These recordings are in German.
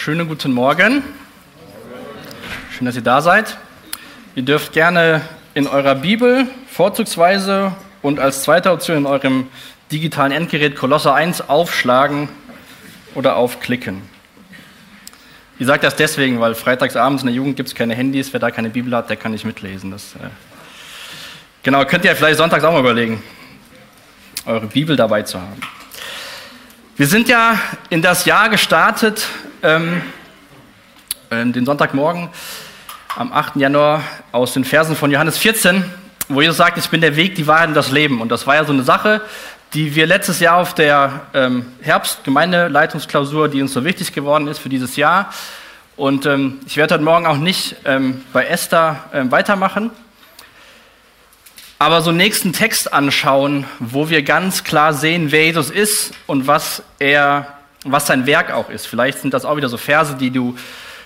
Schönen guten Morgen. Schön, dass ihr da seid. Ihr dürft gerne in eurer Bibel vorzugsweise und als zweite Option in eurem digitalen Endgerät Kolosser 1 aufschlagen oder aufklicken. Ich sage das deswegen, weil freitagsabends in der Jugend gibt es keine Handys. Wer da keine Bibel hat, der kann nicht mitlesen. Das, äh genau, könnt ihr vielleicht sonntags auch mal überlegen, eure Bibel dabei zu haben. Wir sind ja in das Jahr gestartet, ähm, äh, den Sonntagmorgen am 8. Januar aus den Versen von Johannes 14, wo Jesus sagt, ich bin der Weg, die Wahrheit und das Leben. Und das war ja so eine Sache, die wir letztes Jahr auf der ähm, Herbst-Gemeindeleitungsklausur, die uns so wichtig geworden ist für dieses Jahr. Und ähm, ich werde heute Morgen auch nicht ähm, bei Esther ähm, weitermachen, aber so nächsten Text anschauen, wo wir ganz klar sehen, wer Jesus ist und was er, was sein Werk auch ist. Vielleicht sind das auch wieder so Verse, die du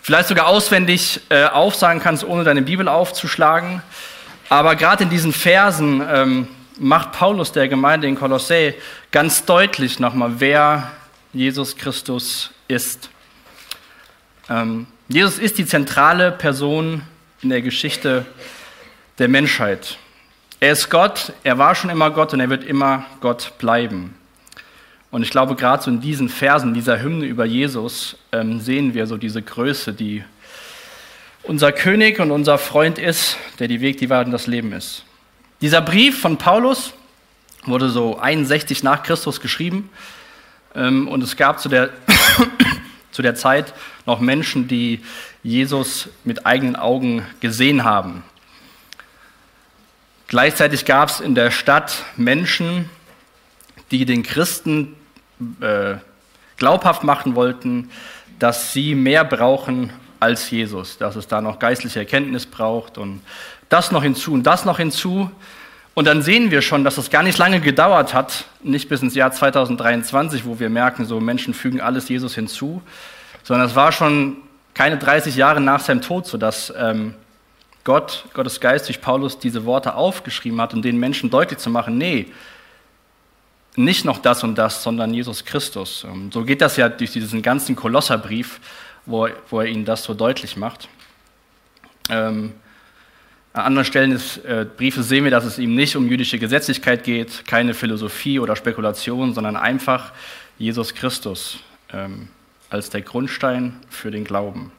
vielleicht sogar auswendig äh, aufsagen kannst, ohne deine Bibel aufzuschlagen. Aber gerade in diesen Versen ähm, macht Paulus der Gemeinde in Kolossä ganz deutlich nochmal, wer Jesus Christus ist. Ähm, Jesus ist die zentrale Person in der Geschichte der Menschheit. Er ist Gott, er war schon immer Gott und er wird immer Gott bleiben. Und ich glaube, gerade so in diesen Versen, dieser Hymne über Jesus, ähm, sehen wir so diese Größe, die unser König und unser Freund ist, der die Weg, die Wahrheit und das Leben ist. Dieser Brief von Paulus wurde so 61 nach Christus geschrieben ähm, und es gab zu der, zu der Zeit noch Menschen, die Jesus mit eigenen Augen gesehen haben. Gleichzeitig gab es in der Stadt Menschen, die den Christen äh, glaubhaft machen wollten, dass sie mehr brauchen als Jesus, dass es da noch geistliche Erkenntnis braucht und das noch hinzu und das noch hinzu. Und dann sehen wir schon, dass es gar nicht lange gedauert hat, nicht bis ins Jahr 2023, wo wir merken, so Menschen fügen alles Jesus hinzu, sondern es war schon keine 30 Jahre nach seinem Tod, sodass ähm, Gott, Gottes Geist durch Paulus diese Worte aufgeschrieben hat, um den Menschen deutlich zu machen, nee, nicht noch das und das, sondern Jesus Christus. Ähm, so geht das ja durch diesen ganzen Kolosserbrief, wo, wo er ihnen das so deutlich macht. Ähm, an anderen Stellen des äh, Briefes sehen wir, dass es ihm nicht um jüdische Gesetzlichkeit geht, keine Philosophie oder Spekulation, sondern einfach Jesus Christus ähm, als der Grundstein für den Glauben.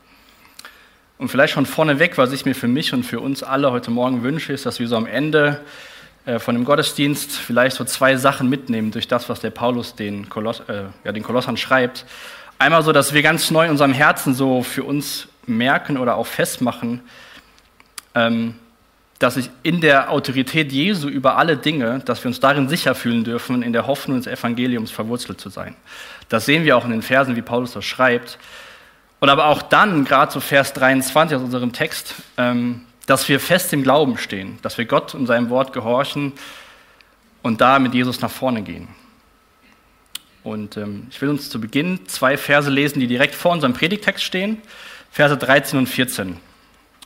Und vielleicht schon vorneweg, was ich mir für mich und für uns alle heute Morgen wünsche, ist, dass wir so am Ende äh, von dem Gottesdienst vielleicht so zwei Sachen mitnehmen durch das, was der Paulus den, Koloss, äh, ja, den Kolossern schreibt. Einmal so, dass wir ganz neu in unserem Herzen so für uns merken oder auch festmachen, ähm, dass sich in der Autorität Jesu über alle Dinge, dass wir uns darin sicher fühlen dürfen, in der Hoffnung des Evangeliums verwurzelt zu sein. Das sehen wir auch in den Versen, wie Paulus das schreibt. Und aber auch dann, gerade so Vers 23 aus unserem Text, ähm, dass wir fest im Glauben stehen, dass wir Gott und seinem Wort gehorchen und da mit Jesus nach vorne gehen. Und ähm, ich will uns zu Beginn zwei Verse lesen, die direkt vor unserem Predigtext stehen, Verse 13 und 14.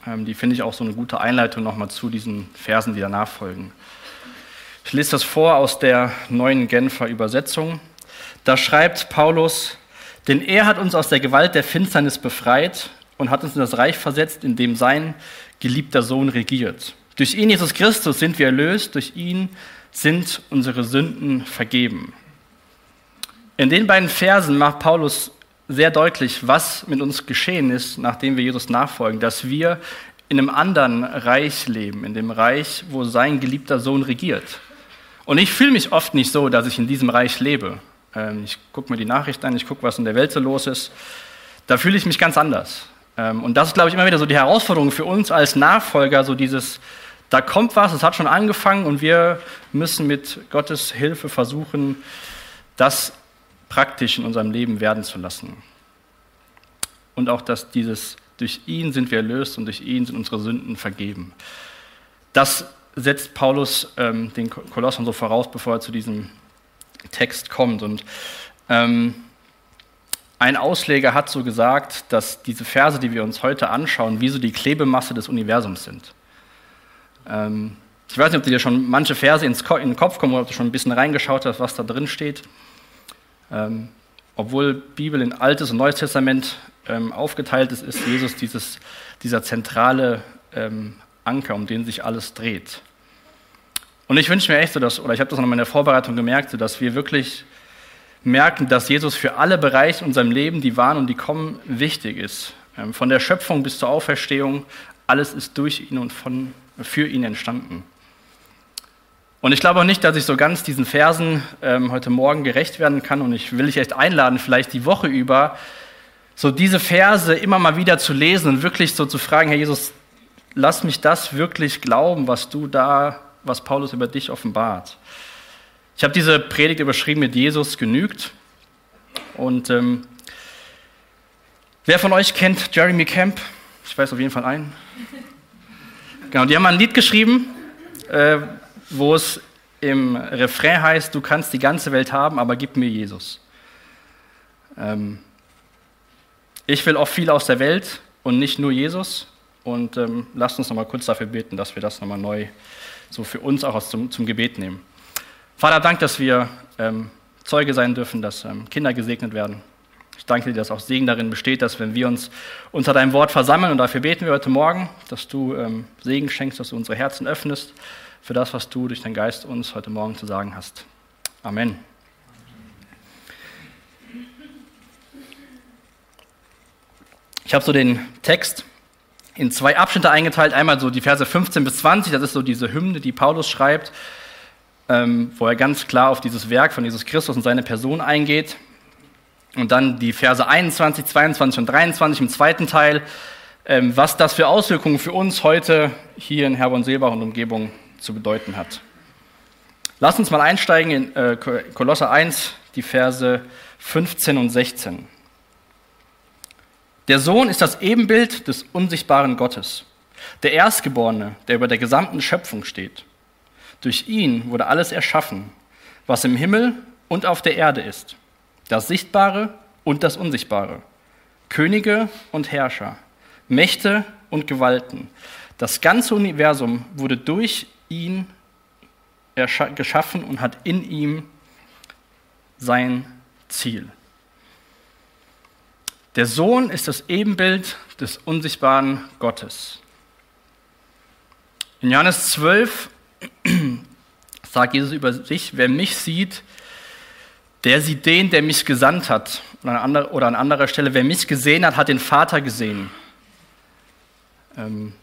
Ähm, die finde ich auch so eine gute Einleitung nochmal zu diesen Versen, die danach folgen. Ich lese das vor aus der neuen Genfer Übersetzung. Da schreibt Paulus, denn er hat uns aus der Gewalt der Finsternis befreit und hat uns in das Reich versetzt, in dem sein geliebter Sohn regiert. Durch ihn, Jesus Christus, sind wir erlöst, durch ihn sind unsere Sünden vergeben. In den beiden Versen macht Paulus sehr deutlich, was mit uns geschehen ist, nachdem wir Jesus nachfolgen, dass wir in einem anderen Reich leben, in dem Reich, wo sein geliebter Sohn regiert. Und ich fühle mich oft nicht so, dass ich in diesem Reich lebe. Ähm, ich gucke mir die Nachrichten an, ich gucke, was in der Welt so los ist. Da fühle ich mich ganz anders. Ähm, und das ist, glaube ich, immer wieder so die Herausforderung für uns als Nachfolger, so dieses, da kommt was, es hat schon angefangen und wir müssen mit Gottes Hilfe versuchen, das praktisch in unserem Leben werden zu lassen. Und auch, dass dieses, durch ihn sind wir erlöst und durch ihn sind unsere Sünden vergeben. Das setzt Paulus ähm, den Kolossern so voraus, bevor er zu diesem Text kommt. Und ähm, ein Ausleger hat so gesagt, dass diese Verse, die wir uns heute anschauen, wie so die Klebemasse des Universums sind. Ähm, ich weiß nicht, ob dir schon manche Verse ins Ko in den Kopf kommen oder ob du schon ein bisschen reingeschaut hast, was da drin steht. Ähm, obwohl Bibel in Altes und Neues Testament ähm, aufgeteilt ist, ist Jesus dieses, dieser zentrale ähm, Anker, um den sich alles dreht. Und ich wünsche mir echt so, dass, oder ich habe das noch in der Vorbereitung gemerkt, so, dass wir wirklich merken, dass Jesus für alle Bereiche in unserem Leben, die waren und die kommen, wichtig ist. Ähm, von der Schöpfung bis zur Auferstehung, alles ist durch ihn und von, für ihn entstanden. Und ich glaube auch nicht, dass ich so ganz diesen Versen ähm, heute Morgen gerecht werden kann. Und ich will dich echt einladen, vielleicht die Woche über, so diese Verse immer mal wieder zu lesen und wirklich so zu fragen, Herr Jesus, lass mich das wirklich glauben, was du da, was Paulus über dich offenbart. Ich habe diese Predigt überschrieben mit Jesus genügt. Und ähm, wer von euch kennt Jeremy Camp? Ich weiß auf jeden Fall einen. Genau, die haben ein Lied geschrieben, äh, wo es im Refrain heißt, du kannst die ganze Welt haben, aber gib mir Jesus. Ähm, ich will auch viel aus der Welt und nicht nur Jesus. Und ähm, lasst uns nochmal kurz dafür beten, dass wir das nochmal neu so für uns auch zum, zum Gebet nehmen. Vater, Dank, dass wir ähm, Zeuge sein dürfen, dass ähm, Kinder gesegnet werden. Ich danke dir, dass auch Segen darin besteht, dass wenn wir uns unter deinem Wort versammeln, und dafür beten wir heute Morgen, dass du ähm, Segen schenkst, dass du unsere Herzen öffnest für das, was du durch deinen Geist uns heute Morgen zu sagen hast. Amen. Ich habe so den Text in zwei Abschnitte eingeteilt. Einmal so die Verse 15 bis 20, das ist so diese Hymne, die Paulus schreibt, ähm, wo er ganz klar auf dieses Werk von Jesus Christus und seine Person eingeht. Und dann die Verse 21, 22 und 23 im zweiten Teil, ähm, was das für Auswirkungen für uns heute hier in Herborn-Seelbach und Umgebung zu bedeuten hat. Lass uns mal einsteigen in äh, Kolosser 1, die Verse 15 und 16. Der Sohn ist das Ebenbild des unsichtbaren Gottes, der Erstgeborene, der über der gesamten Schöpfung steht. Durch ihn wurde alles erschaffen, was im Himmel und auf der Erde ist, das Sichtbare und das Unsichtbare, Könige und Herrscher, Mächte und Gewalten. Das ganze Universum wurde durch ihn geschaffen und hat in ihm sein Ziel. Der Sohn ist das Ebenbild des unsichtbaren Gottes. In Johannes 12 sagt Jesus über sich, wer mich sieht, der sieht den, der mich gesandt hat. Oder an anderer Stelle, wer mich gesehen hat, hat den Vater gesehen. Ähm,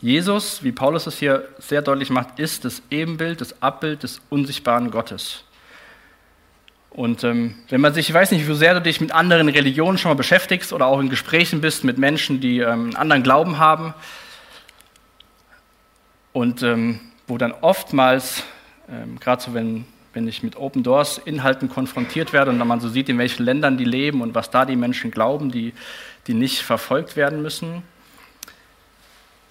Jesus, wie Paulus es hier sehr deutlich macht, ist das Ebenbild, das Abbild des unsichtbaren Gottes. Und ähm, wenn man sich, ich weiß nicht, wie sehr du dich mit anderen Religionen schon mal beschäftigst oder auch in Gesprächen bist mit Menschen, die ähm, einen anderen Glauben haben. Und ähm, wo dann oftmals, ähm, gerade so wenn, wenn ich mit Open Doors Inhalten konfrontiert werde und dann man so sieht, in welchen Ländern die leben und was da die Menschen glauben, die, die nicht verfolgt werden müssen,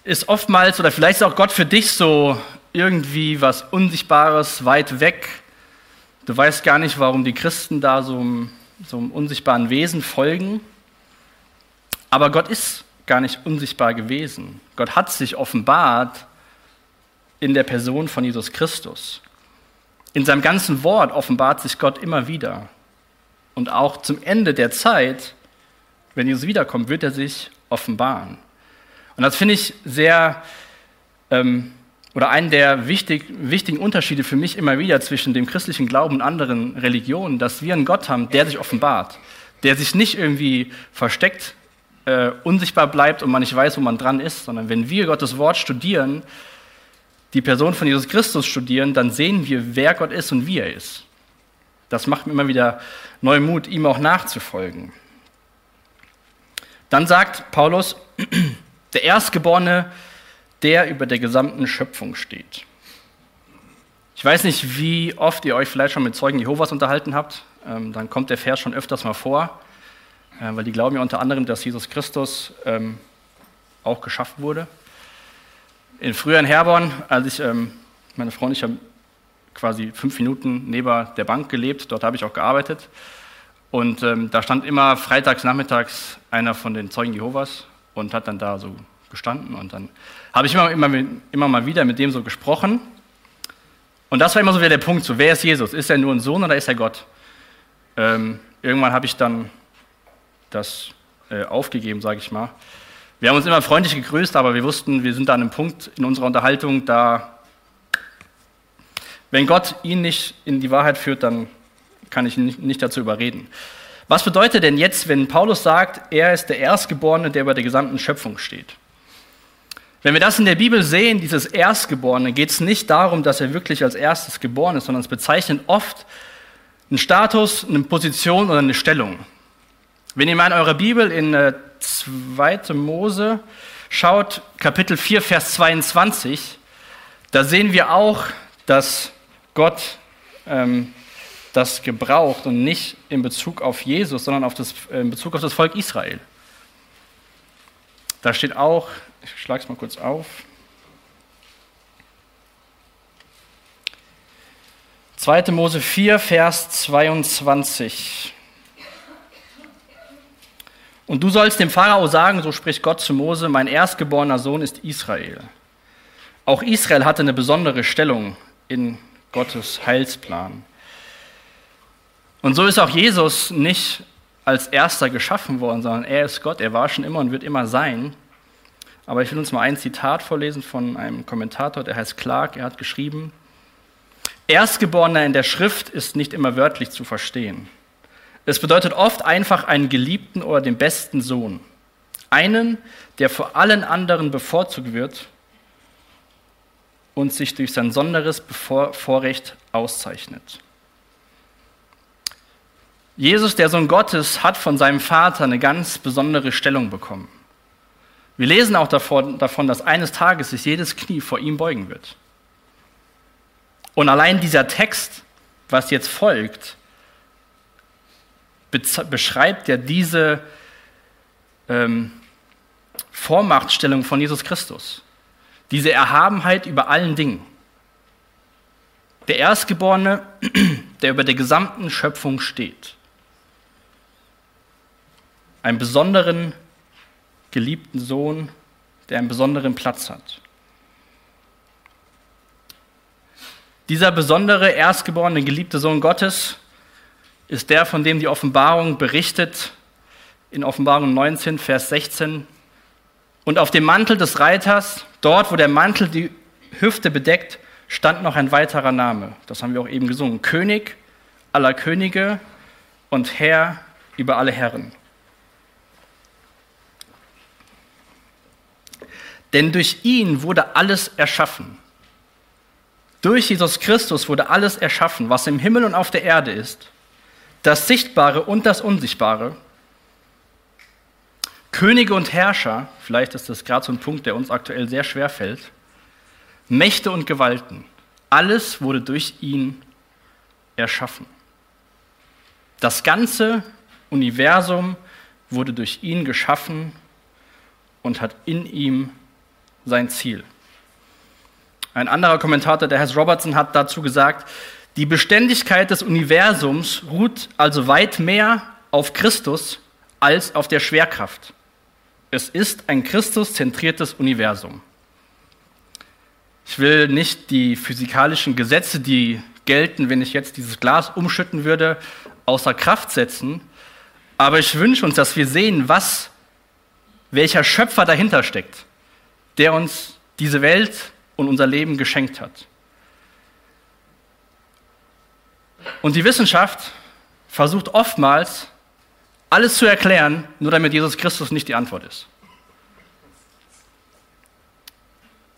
ist oftmals, oder vielleicht ist auch Gott für dich so irgendwie was Unsichtbares, weit weg, Du weißt gar nicht, warum die Christen da so einem, so einem unsichtbaren Wesen folgen. Aber Gott ist gar nicht unsichtbar gewesen. Gott hat sich offenbart in der Person von Jesus Christus. In seinem ganzen Wort offenbart sich Gott immer wieder. Und auch zum Ende der Zeit, wenn Jesus wiederkommt, wird er sich offenbaren. Und das finde ich sehr ähm, oder einen der wichtig, wichtigen Unterschiede für mich immer wieder zwischen dem christlichen Glauben und anderen Religionen, dass wir einen Gott haben, der sich offenbart, der sich nicht irgendwie versteckt, äh, unsichtbar bleibt und man nicht weiß, wo man dran ist, sondern wenn wir Gottes Wort studieren, die Person von Jesus Christus studieren, dann sehen wir, wer Gott ist und wie er ist. Das macht mir immer wieder neu Mut, ihm auch nachzufolgen. Dann sagt Paulus, der Erstgeborene der über der gesamten Schöpfung steht. Ich weiß nicht, wie oft ihr euch vielleicht schon mit Zeugen Jehovas unterhalten habt. Ähm, dann kommt der Vers schon öfters mal vor, äh, weil die glauben ja unter anderem, dass Jesus Christus ähm, auch geschaffen wurde. In früheren Herborn, als ich, ähm, meine Frau und ich haben quasi fünf Minuten neben der Bank gelebt, dort habe ich auch gearbeitet. Und da stand immer freitags nachmittags einer von den Zeugen Jehovas und hat dann da so gestanden. Und dann habe ich immer, immer, immer mal wieder mit dem so gesprochen. Und das war immer so wieder der Punkt, so, wer ist Jesus? Ist er nur ein Sohn oder ist er Gott? Ähm, irgendwann habe ich dann das äh, aufgegeben, sage ich mal. Wir haben uns immer freundlich gegrüßt, aber wir wussten, wir sind da an einem Punkt in unserer Unterhaltung, da, wenn Gott ihn nicht in die Wahrheit führt, dann kann ich ihn nicht dazu überreden. Was bedeutet denn jetzt, wenn Paulus sagt, er ist der Erstgeborene, der über der gesamten Schöpfung steht? Wenn wir das in der Bibel sehen, dieses Erstgeborene, geht es nicht darum, dass er wirklich als erstes geboren ist, sondern es bezeichnet oft einen Status, eine Position oder eine Stellung. Wenn ihr mal in eurer Bibel in 2. Äh, Mose schaut, Kapitel 4, Vers 22, da sehen wir auch, dass Gott ähm, das gebraucht und nicht in Bezug auf Jesus, sondern auf das, äh, in Bezug auf das Volk Israel. Da steht auch, ich schlage es mal kurz auf. 2. Mose 4, Vers 22. Und du sollst dem Pharao sagen, so spricht Gott zu Mose, mein erstgeborener Sohn ist Israel. Auch Israel hatte eine besondere Stellung in Gottes Heilsplan. Und so ist auch Jesus nicht als erster geschaffen worden, sondern er ist Gott, er war schon immer und wird immer sein. Aber ich will uns mal ein Zitat vorlesen von einem Kommentator, der heißt Clark. Er hat geschrieben, Erstgeborener in der Schrift ist nicht immer wörtlich zu verstehen. Es bedeutet oft einfach einen geliebten oder den besten Sohn. Einen, der vor allen anderen bevorzugt wird und sich durch sein sonderes Vorrecht auszeichnet. Jesus, der Sohn Gottes, hat von seinem Vater eine ganz besondere Stellung bekommen. Wir lesen auch davon, dass eines Tages sich jedes Knie vor ihm beugen wird. Und allein dieser Text, was jetzt folgt, beschreibt ja diese ähm, Vormachtstellung von Jesus Christus, diese Erhabenheit über allen Dingen. Der Erstgeborene, der über der gesamten Schöpfung steht. Einen besonderen, geliebten Sohn, der einen besonderen Platz hat. Dieser besondere, erstgeborene, geliebte Sohn Gottes ist der, von dem die Offenbarung berichtet, in Offenbarung 19, Vers 16. Und auf dem Mantel des Reiters, dort, wo der Mantel die Hüfte bedeckt, stand noch ein weiterer Name. Das haben wir auch eben gesungen. König aller Könige und Herr über alle Herren. Denn durch ihn wurde alles erschaffen. Durch Jesus Christus wurde alles erschaffen, was im Himmel und auf der Erde ist das Sichtbare und das Unsichtbare. Könige und Herrscher, vielleicht ist das gerade so ein Punkt, der uns aktuell sehr schwer fällt, Mächte und Gewalten, alles wurde durch ihn erschaffen. Das ganze Universum wurde durch ihn geschaffen und hat in ihm sein Ziel. Ein anderer Kommentator, der Herr Robertson, hat dazu gesagt, die Beständigkeit des Universums ruht also weit mehr auf Christus als auf der Schwerkraft. Es ist ein Christus-zentriertes Universum. Ich will nicht die physikalischen Gesetze, die gelten, wenn ich jetzt dieses Glas umschütten würde, außer Kraft setzen, aber ich wünsche uns, dass wir sehen, was, welcher Schöpfer dahinter steckt, der uns diese Welt und unser Leben geschenkt hat. Und die Wissenschaft versucht oftmals, alles zu erklären, nur damit Jesus Christus nicht die Antwort ist.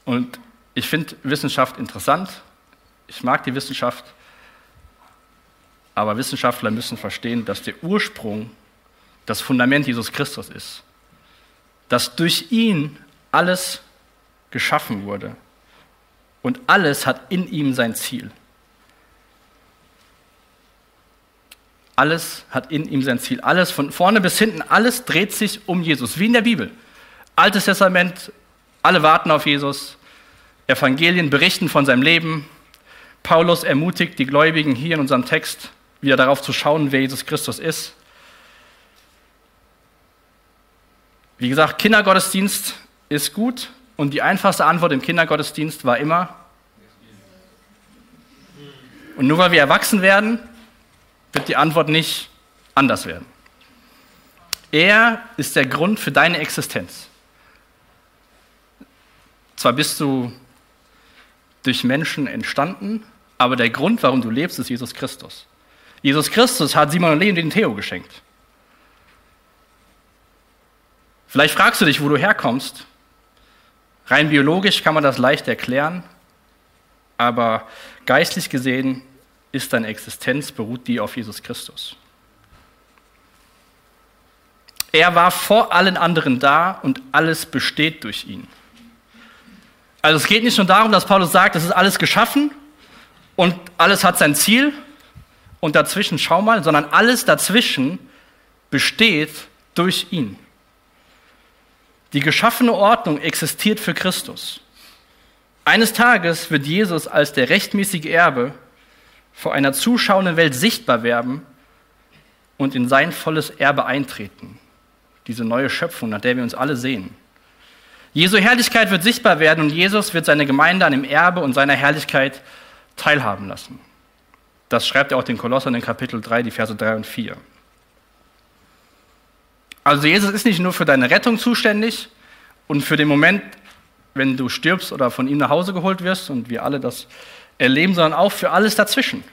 Und ich finde Wissenschaft interessant. Ich mag die Wissenschaft. Aber Wissenschaftler müssen verstehen, dass der Ursprung das Fundament Jesus Christus ist. Dass durch ihn alles geschaffen wurde. Und alles hat in ihm sein Ziel. Alles hat in ihm sein Ziel. Alles von vorne bis hinten, alles dreht sich um Jesus, wie in der Bibel. Altes Testament, alle warten auf Jesus. Evangelien berichten von seinem Leben. Paulus ermutigt die Gläubigen hier in unserem Text, wieder darauf zu schauen, wer Jesus Christus ist. Wie gesagt, Kindergottesdienst ist gut und die einfachste Antwort im Kindergottesdienst war immer, und nur weil wir erwachsen werden, wird die Antwort nicht anders werden. Er ist der Grund für deine Existenz. Zwar bist du durch Menschen entstanden, aber der Grund, warum du lebst, ist Jesus Christus. Jesus Christus hat Simon und Leon den Theo geschenkt. Vielleicht fragst du dich, wo du herkommst. Rein biologisch kann man das leicht erklären, aber geistlich gesehen ist deine Existenz, beruht die auf Jesus Christus. Er war vor allen anderen da und alles besteht durch ihn. Also es geht nicht nur darum, dass Paulus sagt, es ist alles geschaffen und alles hat sein Ziel und dazwischen schau mal, sondern alles dazwischen besteht durch ihn. Die geschaffene Ordnung existiert für Christus. Eines Tages wird Jesus als der rechtmäßige Erbe vor einer zuschauenden Welt sichtbar werden und in sein volles Erbe eintreten. Diese neue Schöpfung, nach der wir uns alle sehen. Jesu Herrlichkeit wird sichtbar werden und Jesus wird seine Gemeinde an dem Erbe und seiner Herrlichkeit teilhaben lassen. Das schreibt er auch den Kolossern in Kapitel 3, die Verse 3 und 4. Also Jesus ist nicht nur für deine Rettung zuständig und für den Moment, wenn du stirbst oder von ihm nach Hause geholt wirst und wir alle das erleben, sondern auch für alles dazwischen.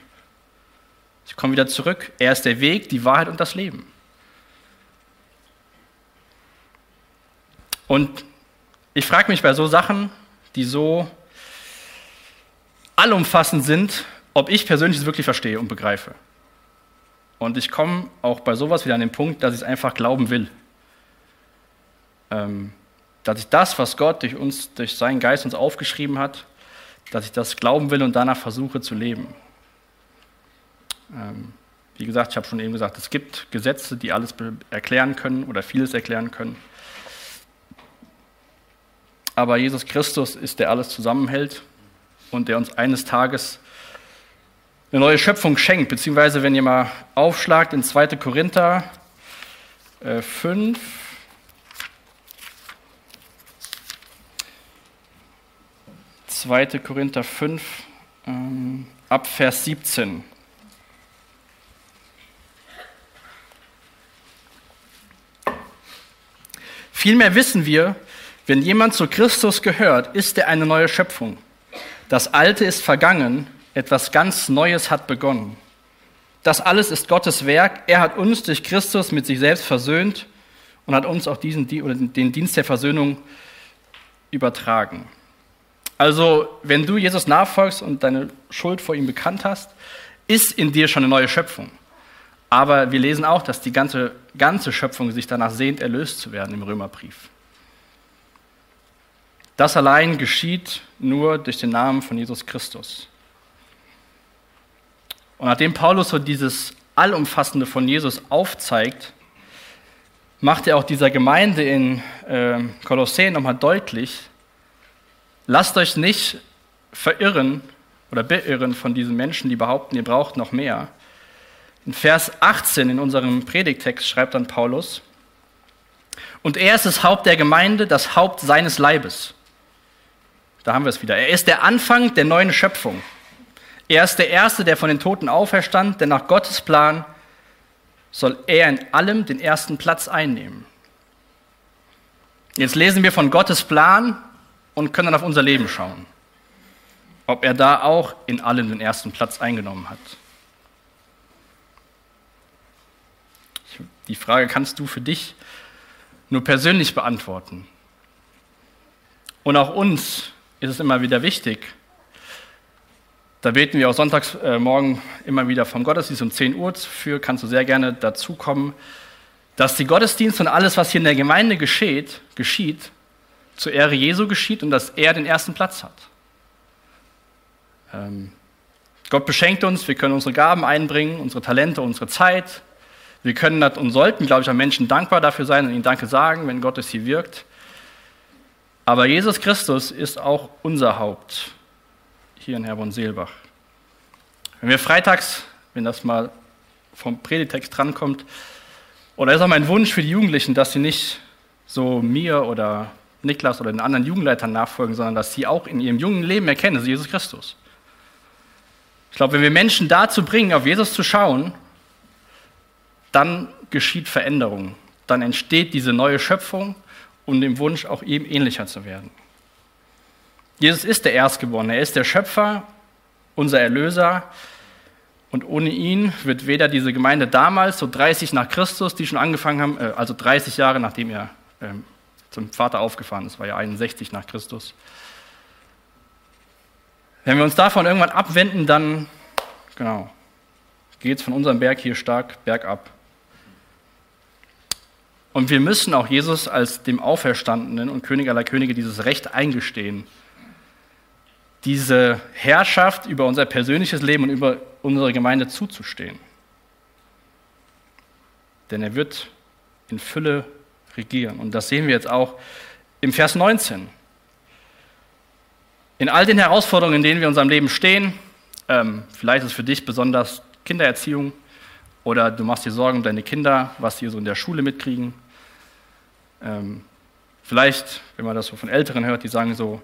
Ich komme wieder zurück. Er ist der Weg, die Wahrheit und das Leben. Und ich frage mich bei so Sachen, die so allumfassend sind, ob ich persönlich es wirklich verstehe und begreife. Und ich komme auch bei sowas wieder an den Punkt, dass ich es einfach glauben will. Ähm, dass ich das, was Gott durch uns, durch seinen Geist uns aufgeschrieben hat, dass ich das glauben will und danach versuche zu leben. Ähm, wie gesagt, ich habe schon eben gesagt, es gibt Gesetze, die alles erklären können oder vieles erklären können. Aber Jesus Christus ist der alles zusammenhält und der uns eines Tages eine neue Schöpfung schenkt, beziehungsweise wenn ihr mal aufschlagt in 2. Korinther äh, 5, Zweite Korinther 5, ähm, ab Vers 17. Vielmehr wissen wir, wenn jemand zu Christus gehört, ist er eine neue Schöpfung. Das Alte ist vergangen, etwas ganz Neues hat begonnen. Das alles ist Gottes Werk. Er hat uns durch Christus mit sich selbst versöhnt und hat uns auch diesen, den Dienst der Versöhnung übertragen. Also, wenn du Jesus nachfolgst und deine Schuld vor ihm bekannt hast, ist in dir schon eine neue Schöpfung. Aber wir lesen auch, dass die ganze, ganze Schöpfung sich danach sehnt, erlöst zu werden im Römerbrief. Das allein geschieht nur durch den Namen von Jesus Christus. Und nachdem Paulus so dieses Allumfassende von Jesus aufzeigt, macht er auch dieser Gemeinde in äh, Kolosseen nochmal deutlich, lasst euch nicht verirren oder beirren von diesen Menschen, die behaupten, ihr braucht noch mehr. In Vers 18 in unserem Predigtext schreibt dann Paulus, und er ist das Haupt der Gemeinde, das Haupt seines Leibes. Da haben wir es wieder. Er ist der Anfang der neuen Schöpfung. Er ist der Erste, der von den Toten auferstand, denn nach Gottes Plan soll er in allem den ersten Platz einnehmen. Jetzt lesen wir von Gottes Plan und können dann auf unser Leben schauen, ob er da auch in allem den ersten Platz eingenommen hat. Die Frage kannst du für dich nur persönlich beantworten. Und auch uns ist es immer wieder wichtig, da beten wir auch sonntags äh, morgen immer wieder vom Gottesdienst um 10 Uhr für, kannst du sehr gerne dazukommen, dass die Gottesdienste und alles, was hier in der Gemeinde geschieht, geschieht, zur Ehre Jesu geschieht und dass er den ersten Platz hat. Ähm, Gott beschenkt uns, wir können unsere Gaben einbringen, unsere Talente, unsere Zeit. Wir können und sollten, glaube ich, an Menschen dankbar dafür sein und ihnen Danke sagen, wenn Gott es hier wirkt. Aber Jesus Christus ist auch unser Haupt hier in Herborn-Seelbach. Wenn wir freitags, wenn das mal vom Predigtext drankommt, oder ist auch mein Wunsch für die Jugendlichen, dass sie nicht so mir oder Niklas oder den anderen Jugendleitern nachfolgen, sondern dass sie auch in ihrem jungen Leben erkennen, dass Jesus Christus. Ich glaube, wenn wir Menschen dazu bringen, auf Jesus zu schauen, dann geschieht Veränderung. Dann entsteht diese neue Schöpfung, um dem Wunsch auch ihm ähnlicher zu werden. Jesus ist der Erstgeborene, er ist der Schöpfer, unser Erlöser. Und ohne ihn wird weder diese Gemeinde damals, so 30 nach Christus, die schon angefangen haben, äh, also 30 Jahre nachdem er ähm, zum Vater aufgefahren ist, war ja 61 nach Christus. Wenn wir uns davon irgendwann abwenden, dann, genau, geht es von unserem Berg hier stark bergab. Und wir müssen auch Jesus als dem Auferstandenen und König aller Könige dieses Recht eingestehen, diese Herrschaft über unser persönliches Leben und über unsere Gemeinde zuzustehen. Denn er wird in Fülle regieren. Und das sehen wir jetzt auch im Vers 19. In all den Herausforderungen, in denen wir in unserem Leben stehen, ähm, vielleicht ist für dich besonders Kindererziehung oder du machst dir Sorgen um deine Kinder, was die so in der Schule mitkriegen. Ähm, vielleicht, wenn man das so von Älteren hört, die sagen so,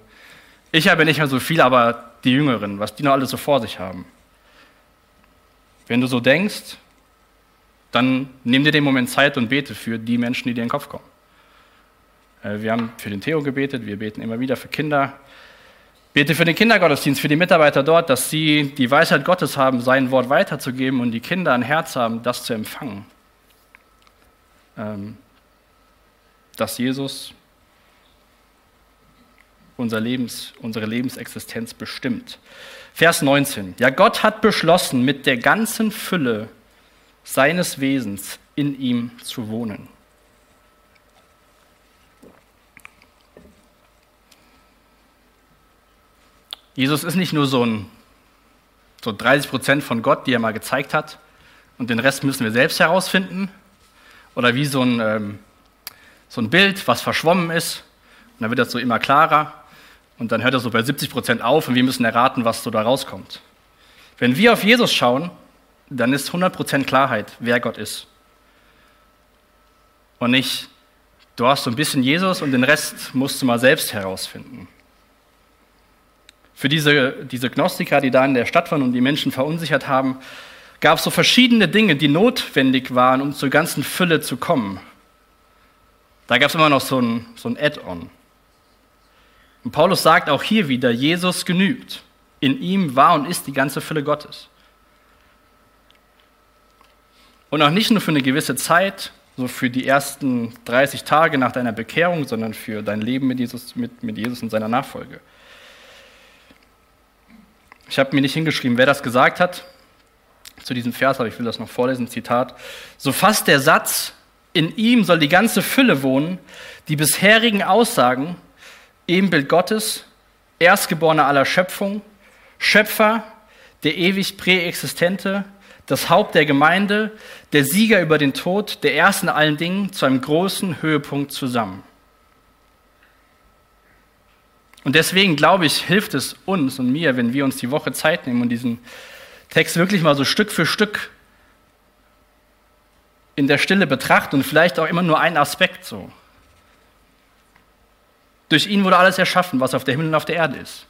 ich habe nicht mehr so viel, aber die Jüngeren, was die noch alles so vor sich haben. Wenn du so denkst, dann nimm dir den Moment Zeit und bete für die Menschen, die dir in den Kopf kommen. Äh, wir haben für den Theo gebetet, wir beten immer wieder für Kinder. Bete für den Kindergottesdienst, für die Mitarbeiter dort, dass sie die Weisheit Gottes haben, sein Wort weiterzugeben und die Kinder ein Herz haben, das zu empfangen. Ähm, dass Jesus unser Lebens, unsere Lebensexistenz bestimmt. Vers 19. Ja, Gott hat beschlossen, mit der ganzen Fülle seines Wesens in ihm zu wohnen. Jesus ist nicht nur so ein so 30 Prozent von Gott, die er mal gezeigt hat, und den Rest müssen wir selbst herausfinden. Oder wie so ein, ähm, so ein Bild, was verschwommen ist, und dann wird das so immer klarer. Und dann hört er so bei 70 Prozent auf und wir müssen erraten, was so da rauskommt. Wenn wir auf Jesus schauen, dann ist 100 Prozent Klarheit, wer Gott ist. Und nicht, du hast so ein bisschen Jesus und den Rest musst du mal selbst herausfinden. Für diese, diese Gnostiker, die da in der Stadt waren und die Menschen verunsichert haben, gab es so verschiedene Dinge, die notwendig waren, um zur ganzen Fülle zu kommen. Da gab es immer noch so ein, so ein Add-on. Und Paulus sagt auch hier wieder, Jesus genügt. In ihm war und ist die ganze Fülle Gottes. Und auch nicht nur für eine gewisse Zeit, so für die ersten 30 Tage nach deiner Bekehrung, sondern für dein Leben mit Jesus, mit, mit Jesus und seiner Nachfolge. Ich habe mir nicht hingeschrieben, wer das gesagt hat zu diesem Vers, aber ich will das noch vorlesen, Zitat. So fasst der Satz, in ihm soll die ganze Fülle wohnen, die bisherigen Aussagen Ebenbild Gottes, Erstgeborener aller Schöpfung, Schöpfer, der ewig Präexistente, das Haupt der Gemeinde, der Sieger über den Tod, der Erste in allen Dingen, zu einem großen Höhepunkt zusammen. Und deswegen glaube ich, hilft es uns und mir, wenn wir uns die Woche Zeit nehmen und diesen Text wirklich mal so Stück für Stück in der Stille betrachten und vielleicht auch immer nur einen Aspekt so. Durch ihn wurde alles erschaffen, was auf der Himmel und auf der Erde ist.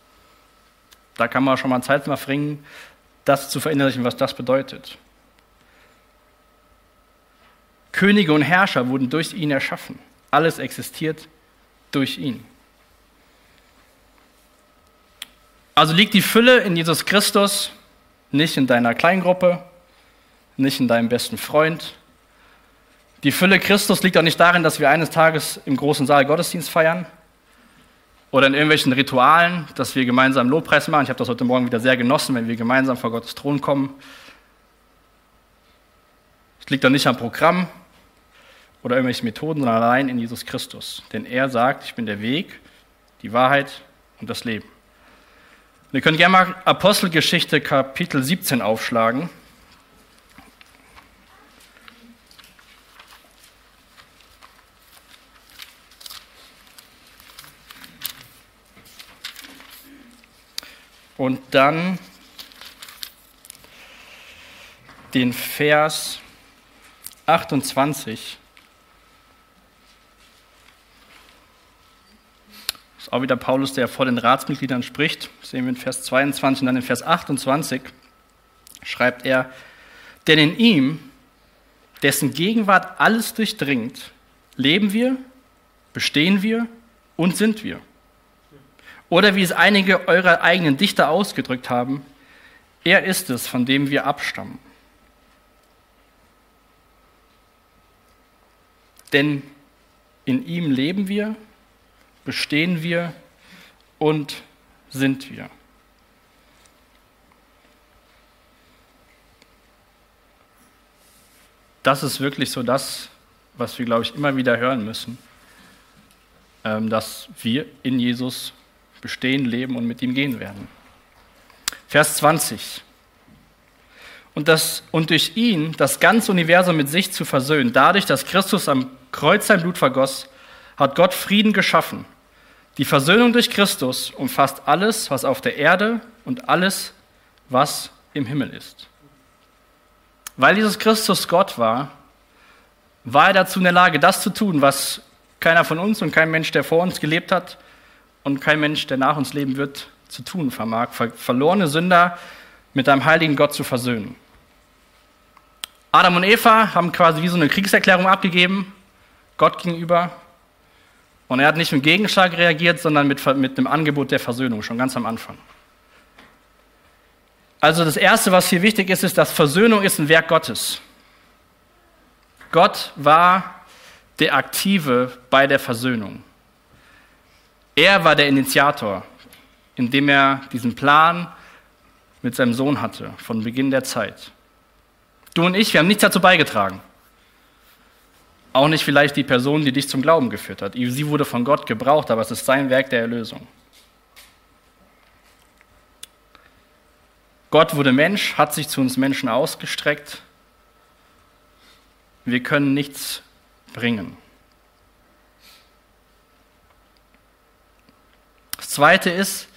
Da kann man schon mal Zeit mal bringen, das zu verinnerlichen, was das bedeutet. Könige und Herrscher wurden durch ihn erschaffen. Alles existiert durch ihn. Also liegt die Fülle in Jesus Christus, nicht in deiner Kleingruppe, nicht in deinem besten Freund. Die Fülle Christus liegt auch nicht darin, dass wir eines Tages im großen Saal Gottesdienst feiern, oder in irgendwelchen Ritualen, dass wir gemeinsam Lobpreis machen. Ich habe das heute Morgen wieder sehr genossen, wenn wir gemeinsam vor Gottes Thron kommen. Es liegt doch nicht am Programm oder irgendwelchen Methoden, sondern allein in Jesus Christus. Denn er sagt, ich bin der Weg, die Wahrheit und das Leben. Ihr könnt gerne mal Apostelgeschichte Kapitel 17 aufschlagen. Und dann den Vers 28. Das ist auch wieder Paulus, der vor den Ratsmitgliedern spricht. Das sehen wir in Vers 22 und dann in Vers 28 schreibt er, denn in ihm dessen Gegenwart alles durchdringt, leben wir, bestehen wir und sind wir. Oder wie es einige eurer eigenen Dichter ausgedrückt haben, er ist es, von dem wir abstammen. Denn in ihm leben wir, bestehen wir und sind wir. Das ist wirklich so das, was wir, glaube ich, immer wieder hören müssen, ähm, dass wir in Jesus bestehen, leben und mit ihm gehen werden. Vers 20. Und, das, und durch ihn das ganze Universum mit sich zu versöhnen, dadurch, dass Christus am Kreuz sein Blut vergoss, hat Gott Frieden geschaffen. Die Versöhnung durch Christus umfasst alles, was auf der Erde und alles, was im Himmel ist. Weil Jesus Christus Gott war, war er dazu in der Lage, das zu tun, was keiner von uns und kein Mensch, der vor uns gelebt hat und kein Mensch, der nach uns leben wird, zu tun vermag, verlorene Sünder mit einem heiligen Gott zu versöhnen. Adam und Eva haben quasi wie so eine Kriegserklärung abgegeben, Gott gegenüber. Und er hat nicht mit Gegenschlag reagiert, sondern mit, mit einem Angebot der Versöhnung, schon ganz am Anfang. Also das Erste, was hier wichtig ist, ist, dass Versöhnung ist ein Werk Gottes. Gott war der Aktive bei der Versöhnung. Er war der Initiator, indem er diesen Plan mit seinem Sohn hatte, von Beginn der Zeit. Du und ich, wir haben nichts dazu beigetragen. Auch nicht vielleicht die Person, die dich zum Glauben geführt hat. Sie wurde von Gott gebraucht, aber es ist sein Werk der Erlösung. Gott wurde Mensch, hat sich zu uns Menschen ausgestreckt. Wir können nichts bringen. Zweite ist,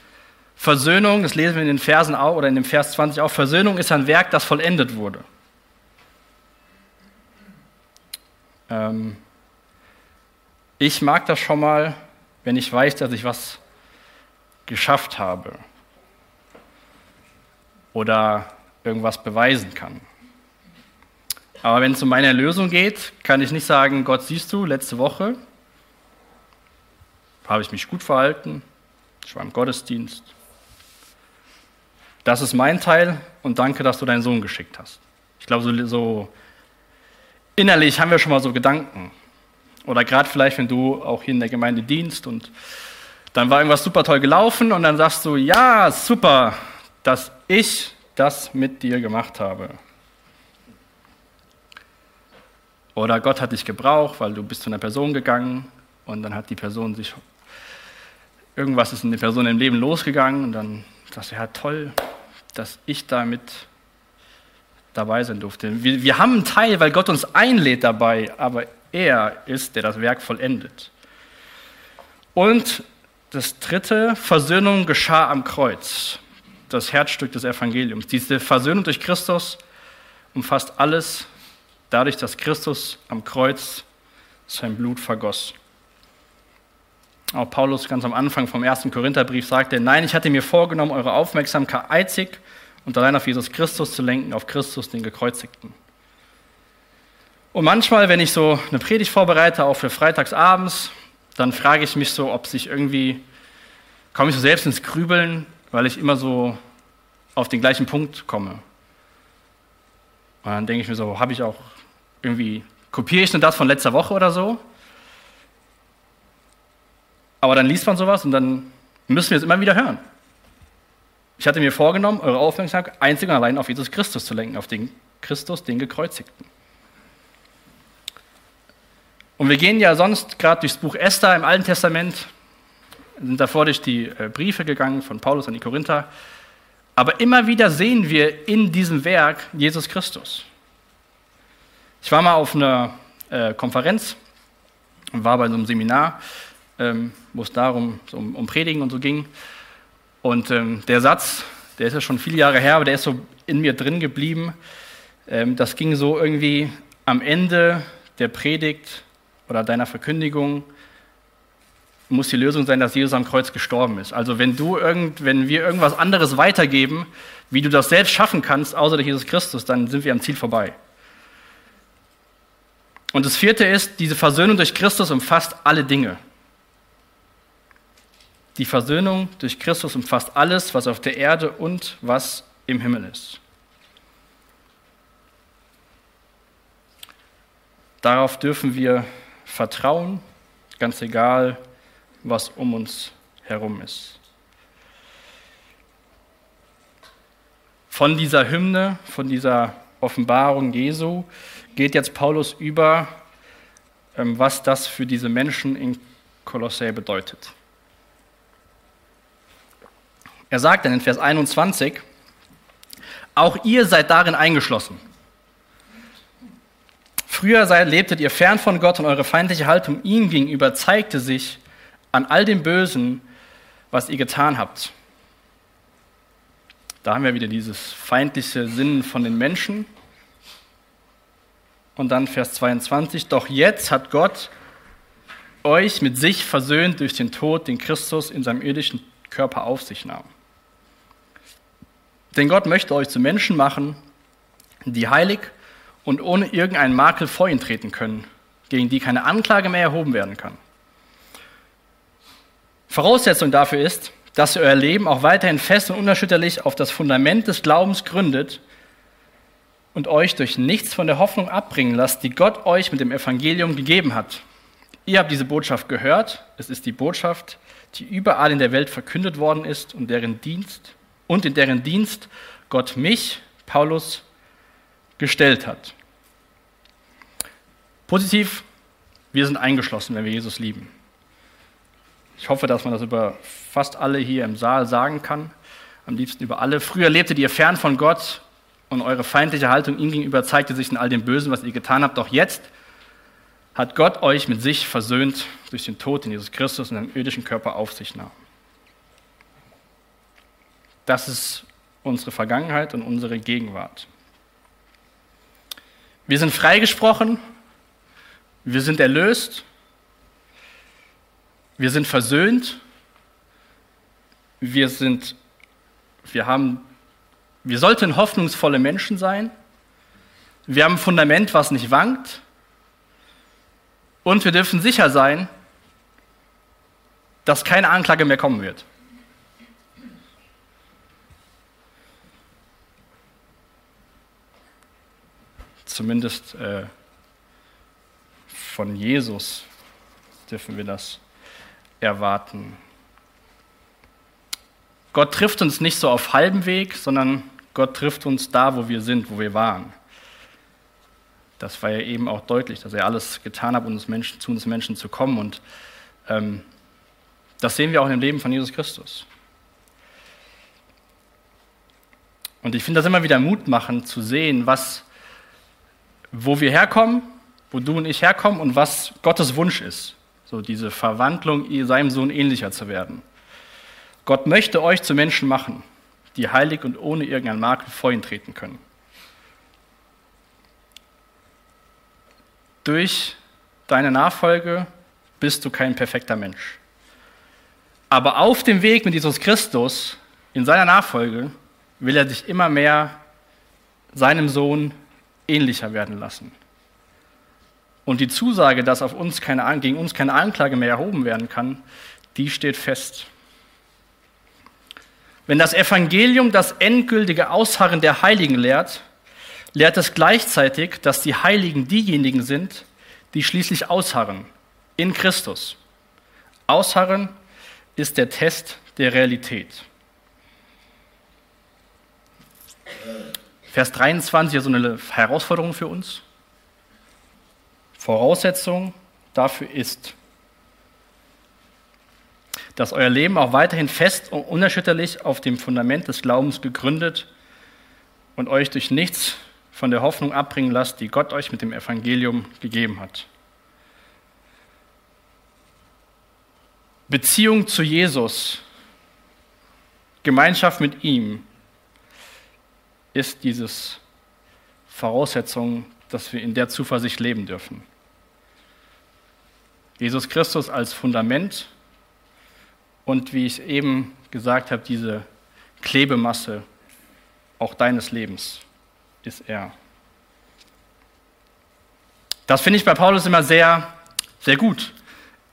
Versöhnung, das lesen wir in den Versen auch, oder in dem Vers 20 auch, Versöhnung ist ein Werk, das vollendet wurde. Ähm, ich mag das schon mal, wenn ich weiß, dass ich was geschafft habe oder irgendwas beweisen kann. Aber wenn es um meine Erlösung geht, kann ich nicht sagen, Gott siehst du, letzte Woche habe ich mich gut verhalten, ich war im Gottesdienst. Das ist mein Teil und danke, dass du deinen Sohn geschickt hast. Ich glaube, so, so innerlich haben wir schon mal so Gedanken. Oder gerade vielleicht, wenn du auch hier in der Gemeinde dienst und dann war irgendwas super toll gelaufen und dann sagst du, ja, super, dass ich das mit dir gemacht habe. Oder Gott hat dich gebraucht, weil du bist zu einer Person gegangen und dann hat die Person sich, irgendwas ist in der Person im Leben losgegangen und dann sagst du, ja toll, dass ich damit dabei sein durfte. Wir, wir haben einen Teil, weil Gott uns einlädt dabei, aber er ist, der das Werk vollendet. Und das dritte, Versöhnung geschah am Kreuz, das Herzstück des Evangeliums. Diese Versöhnung durch Christus umfasst alles, dadurch, dass Christus am Kreuz sein Blut vergoss. Auch Paulus ganz am Anfang vom ersten Korintherbrief sagte, nein, ich hatte mir vorgenommen, eure Aufmerksamkeit einzig und allein auf Jesus Christus zu lenken, auf Christus, den Gekreuzigten. Und manchmal, wenn ich so eine Predigt vorbereite, auch für freitagsabends, dann frage ich mich so, ob sich irgendwie, komme ich so selbst ins Grübeln, weil ich immer so auf den gleichen Punkt komme. Und dann denke ich mir so, habe ich auch irgendwie, kopiere ich nur das von letzter Woche oder so? Aber dann liest man sowas und dann müssen wir es immer wieder hören. Ich hatte mir vorgenommen, eure Aufmerksamkeit einzig und allein auf Jesus Christus zu lenken, auf den Christus, den Gekreuzigten. Und wir gehen ja sonst gerade durchs Buch Esther im Alten Testament, sind davor durch die äh, Briefe gegangen von Paulus an die Korinther. Aber immer wieder sehen wir in diesem Werk Jesus Christus. Ich war mal auf einer äh, Konferenz und war bei so einem Seminar, ähm, wo es darum so um, um Predigen und so ging. Und ähm, der Satz, der ist ja schon viele Jahre her, aber der ist so in mir drin geblieben. Ähm, das ging so irgendwie am Ende der Predigt oder deiner Verkündigung muss die Lösung sein, dass Jesus am Kreuz gestorben ist. Also wenn du irgend, wenn wir irgendwas anderes weitergeben, wie du das selbst schaffen kannst, außer durch Jesus Christus, dann sind wir am Ziel vorbei. Und das vierte ist, diese Versöhnung durch Christus umfasst alle Dinge. Die Versöhnung durch Christus umfasst alles, was auf der Erde und was im Himmel ist. Darauf dürfen wir vertrauen, ganz egal, was um uns herum ist. Von dieser Hymne, von dieser Offenbarung Jesu geht jetzt Paulus über, ähm, was das für diese Menschen in Kolossä bedeutet. Er sagt dann in Vers 21, auch ihr seid darin eingeschlossen. Früher seid, lebtet ihr fern von Gott und eure feindliche Haltung ihm gegenüber zeigte sich an all dem Bösen, was ihr getan habt. Da haben wir wieder dieses feindliche Sinnen von den Menschen. Und dann Vers 22, doch jetzt hat Gott euch mit sich versöhnt durch den Tod, den Christus in seinem irdischen Körper auf sich nahm. Denn Gott möchte euch zu Menschen machen, die heilig und ohne irgendeinen Makel vor ihn treten können, gegen die keine Anklage mehr erhoben werden kann. Voraussetzung dafür ist, dass ihr euer Leben auch weiterhin fest und unerschütterlich auf das Fundament des Glaubens gründet und euch durch nichts von der Hoffnung abbringen lasst, die Gott euch mit dem Evangelium gegeben hat. Ihr habt diese Botschaft gehört. Es ist die Botschaft, die überall in der Welt verkündet worden ist und deren Dienst und in deren Dienst Gott mich, Paulus, gestellt hat. Positiv, wir sind eingeschlossen, wenn wir Jesus lieben. Ich hoffe, dass man das über fast alle hier im Saal sagen kann. Am liebsten über alle. Früher lebtet ihr fern von Gott und eure feindliche Haltung ihm gegenüber zeigte sich in all dem Bösen, was ihr getan habt. Doch jetzt hat Gott euch mit sich versöhnt durch den Tod in Jesus Christus und seinem irdischen Körper auf sich nahm. Das ist unsere Vergangenheit und unsere Gegenwart. Wir sind freigesprochen, wir sind erlöst, wir sind versöhnt, wir sind, wir haben, wir sollten hoffnungsvolle Menschen sein, wir haben ein Fundament, was nicht wankt und wir dürfen sicher sein, dass keine Anklage mehr kommen wird. Zumindest äh, von Jesus dürfen wir das erwarten. Gott trifft uns nicht so auf halbem Weg, sondern Gott trifft uns da, wo wir sind, wo wir waren. Das war ja eben auch deutlich, dass er alles getan hat, um uns Menschen, zu uns Menschen zu kommen. Und ähm, das sehen wir auch im Leben von Jesus Christus. Und ich finde das immer wieder mutmachend zu sehen, was wo wir herkommen, wo du und ich herkommen und was Gottes Wunsch ist. So diese Verwandlung, seinem Sohn ähnlicher zu werden. Gott möchte euch zu Menschen machen, die heilig und ohne irgendeinen Makel vor ihn treten können. Durch deine Nachfolge bist du kein perfekter Mensch. Aber auf dem Weg mit Jesus Christus, in seiner Nachfolge, will er dich immer mehr seinem Sohn ähnlicher werden lassen. Und die Zusage, dass auf uns keine, gegen uns keine Anklage mehr erhoben werden kann, die steht fest. Wenn das Evangelium das endgültige Ausharren der Heiligen lehrt, lehrt es gleichzeitig, dass die Heiligen diejenigen sind, die schließlich ausharren in Christus. Ausharren ist der Test der Realität. Vers 23 ist so eine Herausforderung für uns. Voraussetzung dafür ist, dass euer Leben auch weiterhin fest und unerschütterlich auf dem Fundament des Glaubens gegründet und euch durch nichts von der Hoffnung abbringen lasst, die Gott euch mit dem Evangelium gegeben hat. Beziehung zu Jesus, Gemeinschaft mit ihm ist dieses Voraussetzung, dass wir in der Zuversicht leben dürfen. Jesus Christus als Fundament und wie ich eben gesagt habe, diese Klebemasse auch deines Lebens ist er. Das finde ich bei Paulus immer sehr, sehr gut.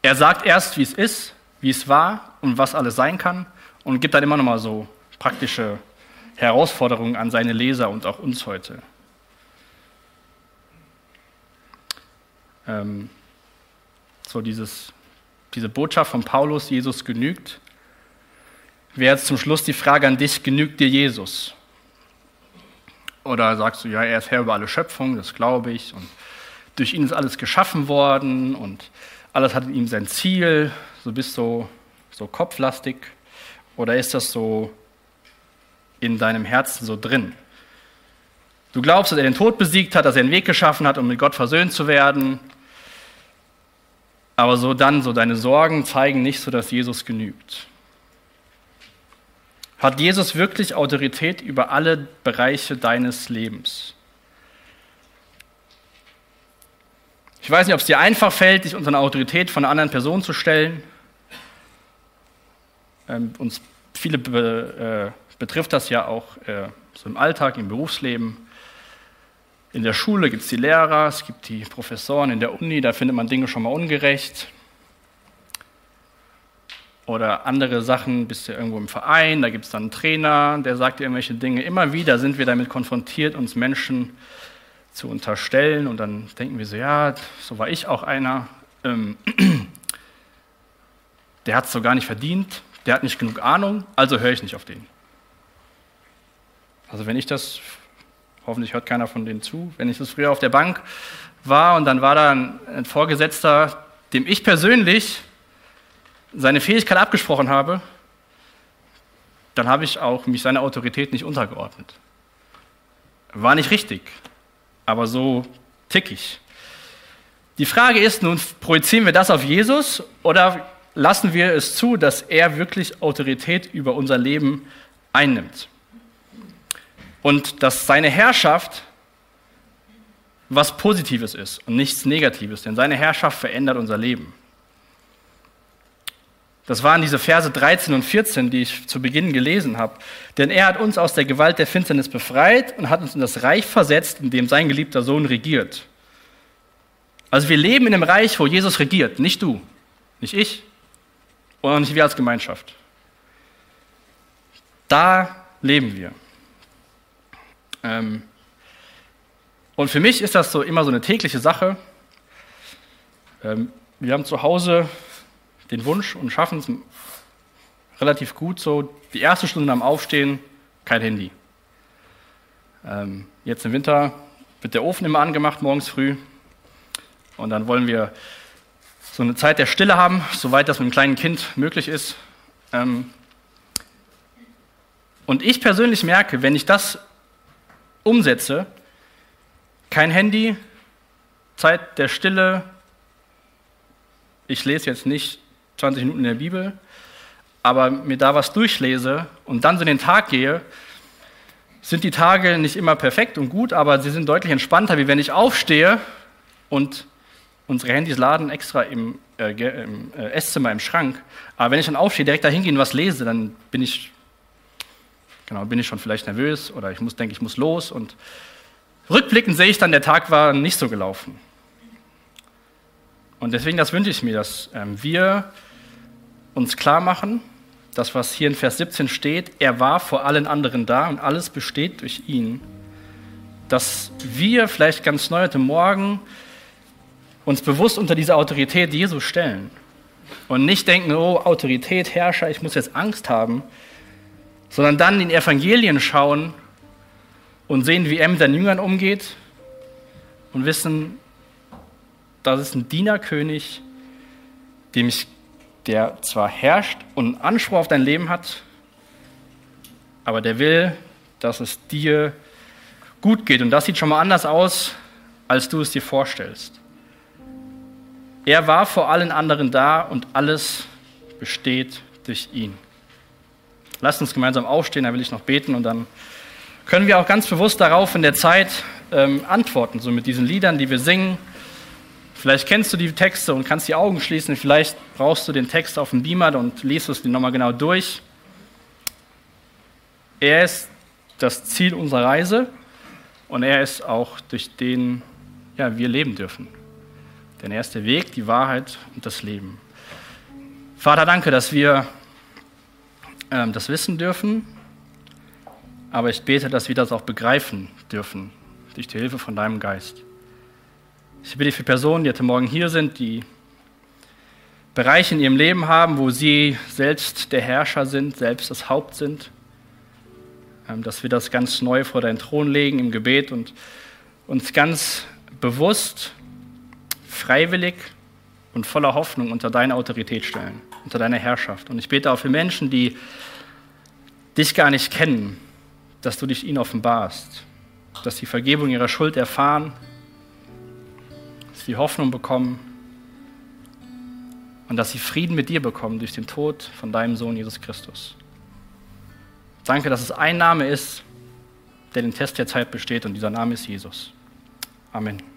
Er sagt erst, wie es ist, wie es war und was alles sein kann und gibt dann immer noch mal so praktische Herausforderungen an seine Leser und auch uns heute. Ähm, so dieses, diese Botschaft von Paulus, Jesus genügt, wäre jetzt zum Schluss die Frage an dich, genügt dir Jesus? Oder sagst du, ja, er ist Herr über alle Schöpfung, das glaube ich, und durch ihn ist alles geschaffen worden und alles hat in ihm sein Ziel, so bist du so kopflastig? Oder ist das so in deinem Herzen so drin? Du glaubst, dass er den Tod besiegt hat, dass er einen Weg geschaffen hat, um mit Gott versöhnt zu werden. Aber so dann, so deine Sorgen zeigen nicht so, dass Jesus genügt. Hat Jesus wirklich Autorität über alle Bereiche deines Lebens? Ich weiß nicht, ob es dir einfach fällt, dich unter eine Autorität von einer anderen Person zu stellen. Ähm, uns viele äh, betrifft das ja auch äh, so im Alltag, im Berufsleben. In der Schule gibt es die Lehrer, es gibt die Professoren, in der Uni, da findet man Dinge schon mal ungerecht. Oder andere Sachen, bist du irgendwo im Verein, da gibt es dann einen Trainer, der sagt dir irgendwelche Dinge. Immer wieder sind wir damit konfrontiert, uns Menschen zu unterstellen und dann denken wir so, ja, so war ich auch einer. Ähm, der hat es so gar nicht verdient, der hat nicht genug Ahnung, also höre ich nicht auf den. Also wenn ich das, hoffentlich hört keiner von denen zu, wenn ich das früher auf der Bank war und dann war da ein, Vorgesetzter, dem ich persönlich seine Fähigkeit abgesprochen habe, dann habe ich auch mich seiner Autorität nicht untergeordnet. War nicht richtig, aber so tickig. Die Frage ist nun, projizieren wir das auf Jesus oder lassen wir es zu, dass er wirklich Autorität über unser Leben einnimmt. Und dass seine Herrschaft was Positives ist und nichts Negatives, denn seine Herrschaft verändert unser Leben. Das waren diese Verse 13 und 14, die ich zu Beginn gelesen habe. Denn er hat uns aus der Gewalt der Finsternis befreit und hat uns in das Reich versetzt, in dem sein geliebter Sohn regiert. Also wir leben in einem Reich, wo Jesus regiert, nicht du, nicht ich, und auch nicht wir als Gemeinschaft. Da leben wir. Ähm, und für mich ist das so immer so eine tägliche Sache. Ähm, wir haben zu Hause den Wunsch und schaffen es relativ gut so, die erste Stunde am Aufstehen, kein Handy. Ähm, jetzt im Winter wird der Ofen immer angemacht, morgens früh. Und dann wollen wir so eine Zeit der Stille haben, soweit das mit einem kleinen Kind möglich ist. Und ich persönlich merke, wenn ich das umsetze, kein Handy, Zeit der Stille, ich lese jetzt nicht 20 Minuten in der Bibel, aber mir da was durchlese und dann so den Tag gehe, sind die Tage nicht immer perfekt und gut, aber sie sind deutlich entspannter, wie wenn ich aufstehe und Unsere Handys laden extra im, äh, im äh, Esszimmer im Schrank. Aber wenn ich dann aufstehe, direkt da hingehen und was lese, dann bin ich, genau, bin ich schon vielleicht nervös oder ich muss, denke, ich muss los. Und rückblickend sehe ich dann, der Tag war nicht so gelaufen. Und deswegen, das wünsche ich mir, dass ähm, wir uns klar machen, das, was hier in Vers 17 steht, er war vor allen anderen da und alles besteht durch ihn. Dass wir vielleicht ganz neu heute Morgen uns bewusst unter diese Autorität Jesu stellen und nicht denken, oh, Autorität, Herrscher, ich muss jetzt Angst haben, sondern dann in Evangelien schauen und sehen, wie er mit seinen Jüngern umgeht und wissen, das ist ein Dienerkönig, dem ich, der zwar herrscht und Anspruch auf dein Leben hat, aber der will, dass es dir gut geht. Und das sieht schon mal anders aus, als du es dir vorstellst. Er war vor allen anderen da und alles besteht durch ihn. Lasst uns gemeinsam aufstehen, da will ich noch beten und dann können wir auch ganz bewusst darauf in der Zeit ähm, antworten, so mit diesen Liedern, die wir singen. Vielleicht kennst du die Texte und kannst die Augen schließen, vielleicht brauchst du den Text auf dem Beamer und liest es dir nochmal genau durch. Er ist das Ziel unserer Reise und er ist auch durch den ja, wir leben dürfen. Denn er ist der Weg, die Wahrheit und das Leben. Vater, danke, dass wir ähm, das wissen dürfen, aber ich bete, dass wir das auch begreifen dürfen, durch die Hilfe von deinem Geist. Ich bitte für Personen, die heute Morgen hier sind, die Bereiche in ihrem Leben haben, wo sie selbst der Herrscher sind, selbst das Haupt sind, ähm, dass wir das ganz neu vor deinen Thron legen im Gebet und uns ganz bewusst, freiwillig und voller Hoffnung unter deine Autorität stellen, unter deine Herrschaft. Und ich bete auch für Menschen, die dich gar nicht kennen, dass du dich ihnen offenbarst, dass sie Vergebung ihrer Schuld erfahren, dass sie Hoffnung bekommen und dass sie Frieden mit dir bekommen durch den Tod von deinem Sohn Jesus Christus. Danke, dass es ein Name ist, der den Test der Zeit besteht und dieser Name ist Jesus. Amen.